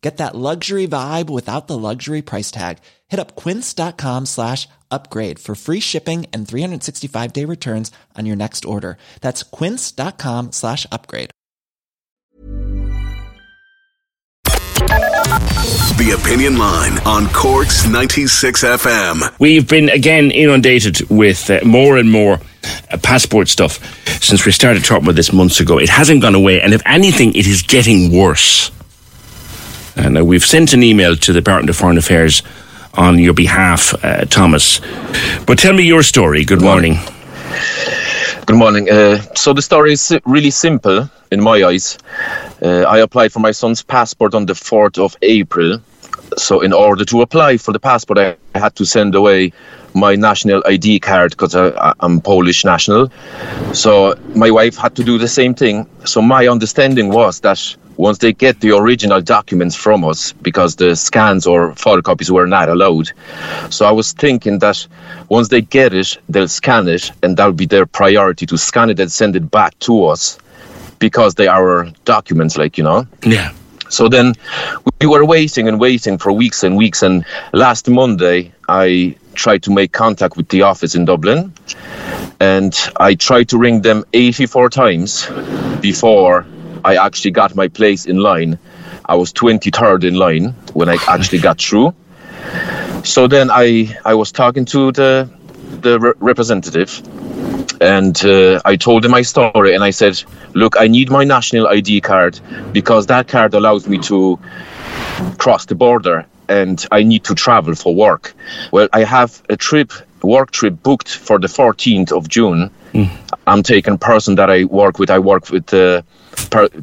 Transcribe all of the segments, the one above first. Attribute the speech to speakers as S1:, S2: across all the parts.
S1: Get that luxury vibe without the luxury price tag. Hit up quince.com slash upgrade for free shipping and 365 day returns on your next order. That's quince.com slash upgrade.
S2: The Opinion Line on Cork's 96 FM.
S3: We've been again inundated with uh, more and more uh, passport stuff since we started talking about this months ago. It hasn't gone away, and if anything, it is getting worse. And uh, we've sent an email to the Department of Foreign Affairs on your behalf, uh, Thomas. But tell me your story. Good morning.
S4: Good morning. Uh, so the story is really simple in my eyes. Uh, I applied for my son's passport on the 4th of April. So in order to apply for the passport, I had to send away my national ID card because I'm Polish national. So my wife had to do the same thing. So my understanding was that once they get the original documents from us, because the scans or photocopies were not allowed. So I was thinking that once they get it, they'll scan it, and that'll be their priority to scan it and send it back to us because they are our documents, like, you know.
S3: Yeah.
S4: So then we were waiting and waiting for weeks and weeks. And last Monday, I tried to make contact with the office in Dublin. And I tried to ring them 84 times before I actually got my place in line. I was 23rd in line when I actually got through. So then I, I was talking to the, the re- representative and uh, I told him my story and I said, look, I need my national ID card because that card allows me to cross the border and I need to travel for work. Well, I have a trip, work trip booked for the 14th of June. I'm taking a person that I work with. I work with uh, per-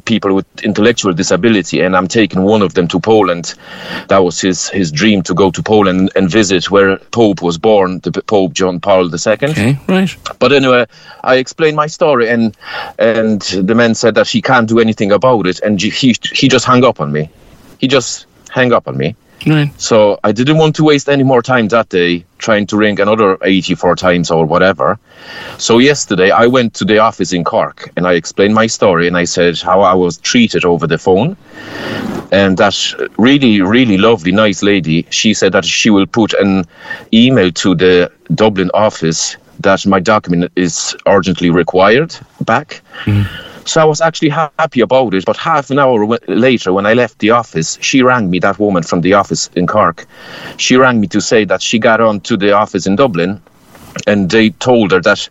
S4: people with intellectual disability, and I'm taking one of them to Poland. That was his his dream to go to Poland and visit where Pope was born, the Pope John Paul II.
S3: Okay, right.
S4: But anyway, I explained my story, and and the man said that he can't do anything about it, and he he just hung up on me. He just hung up on me.
S3: Right.
S4: So I didn't want to waste any more time that day trying to ring another 84 times or whatever. So yesterday I went to the office in Cork and I explained my story and I said how I was treated over the phone. And that really, really lovely, nice lady, she said that she will put an email to the Dublin office that my document is urgently required back. Mm-hmm. So I was actually ha- happy about it. But half an hour w- later, when I left the office, she rang me, that woman from the office in Cork. She rang me to say that she got on to the office in Dublin and they told her that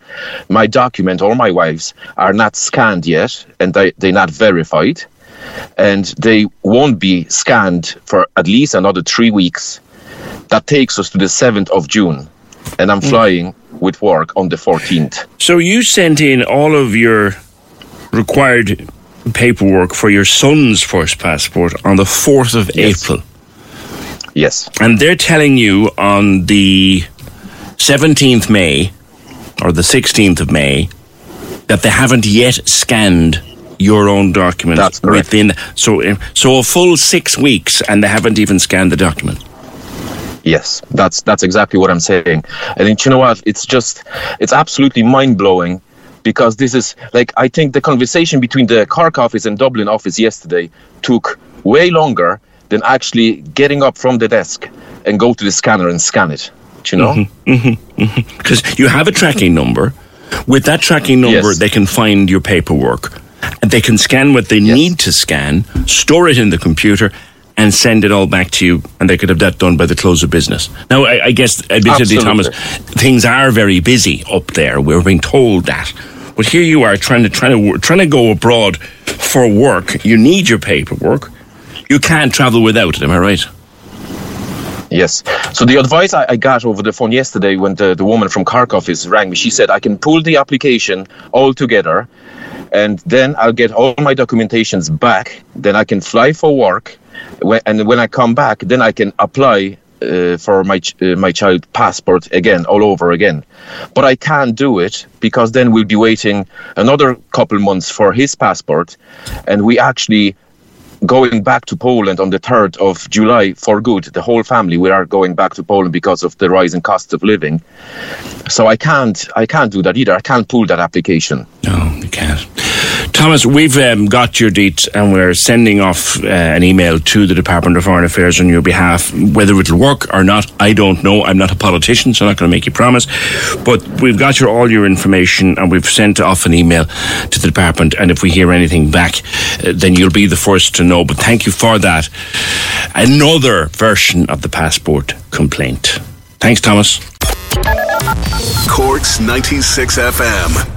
S4: my document or my wife's are not scanned yet and they, they're not verified and they won't be scanned for at least another three weeks. That takes us to the 7th of June. And I'm mm. flying with work on the 14th.
S3: So you sent in all of your required paperwork for your son's first passport on the 4th of
S4: Yes.
S3: April.
S4: Yes.
S3: And they're telling you on the 17th May or the 16th of May that they haven't yet scanned your own document
S4: That's correct.
S3: within so so a full 6 weeks and they haven't even scanned the document.
S4: Yes, that's that's exactly what I'm saying. And you know what? It's just it's absolutely mind blowing because this is like I think the conversation between the Cork office and Dublin office yesterday took way longer than actually getting up from the desk and go to the scanner and scan it. Do you know? Mm-hmm. Mm-hmm. Mm-hmm.
S3: Because you have a tracking number. With that tracking number,
S4: Yes.
S3: they can find your paperwork. And they can scan what they
S4: Yes.
S3: need to scan, store it in the computer, and send it all back to you. And they could have that done by the close of business. Now, I, I guess, admittedly,
S4: Absolutely.
S3: Thomas, things are very busy up there. We're being told that. But here you are trying to trying to trying to go abroad for work. You need your paperwork. You can't travel without it. Am I right?
S4: Yes. So the advice I, I got over the phone yesterday when the, the woman from Cork office rang me, she said I can pull the application all together and then I'll get all my documentations back. Then I can fly for work. And when I come back, then I can apply uh, for my ch- uh, my child passport again, all over again. But I can't do it because then we'll be waiting another couple months for his passport, and we actually going back to Poland on the 3rd of July for good. The whole family we are going back to Poland because of the rising cost of living. So I can't I can't do that either. I can't pull that application.
S3: No, you can't. Thomas, we've um, got your deets and we're sending off uh, an email to the Department of Foreign Affairs on your behalf. Whether it'll work or not, I don't know. I'm not a politician, so I'm not going to make you promise. But we've got your all your information and we've sent off an email to the department. And if we hear anything back, uh, then you'll be the first to know. But thank you for that. Another version of the passport complaint. Thanks, Thomas.
S2: Corks 96 FM.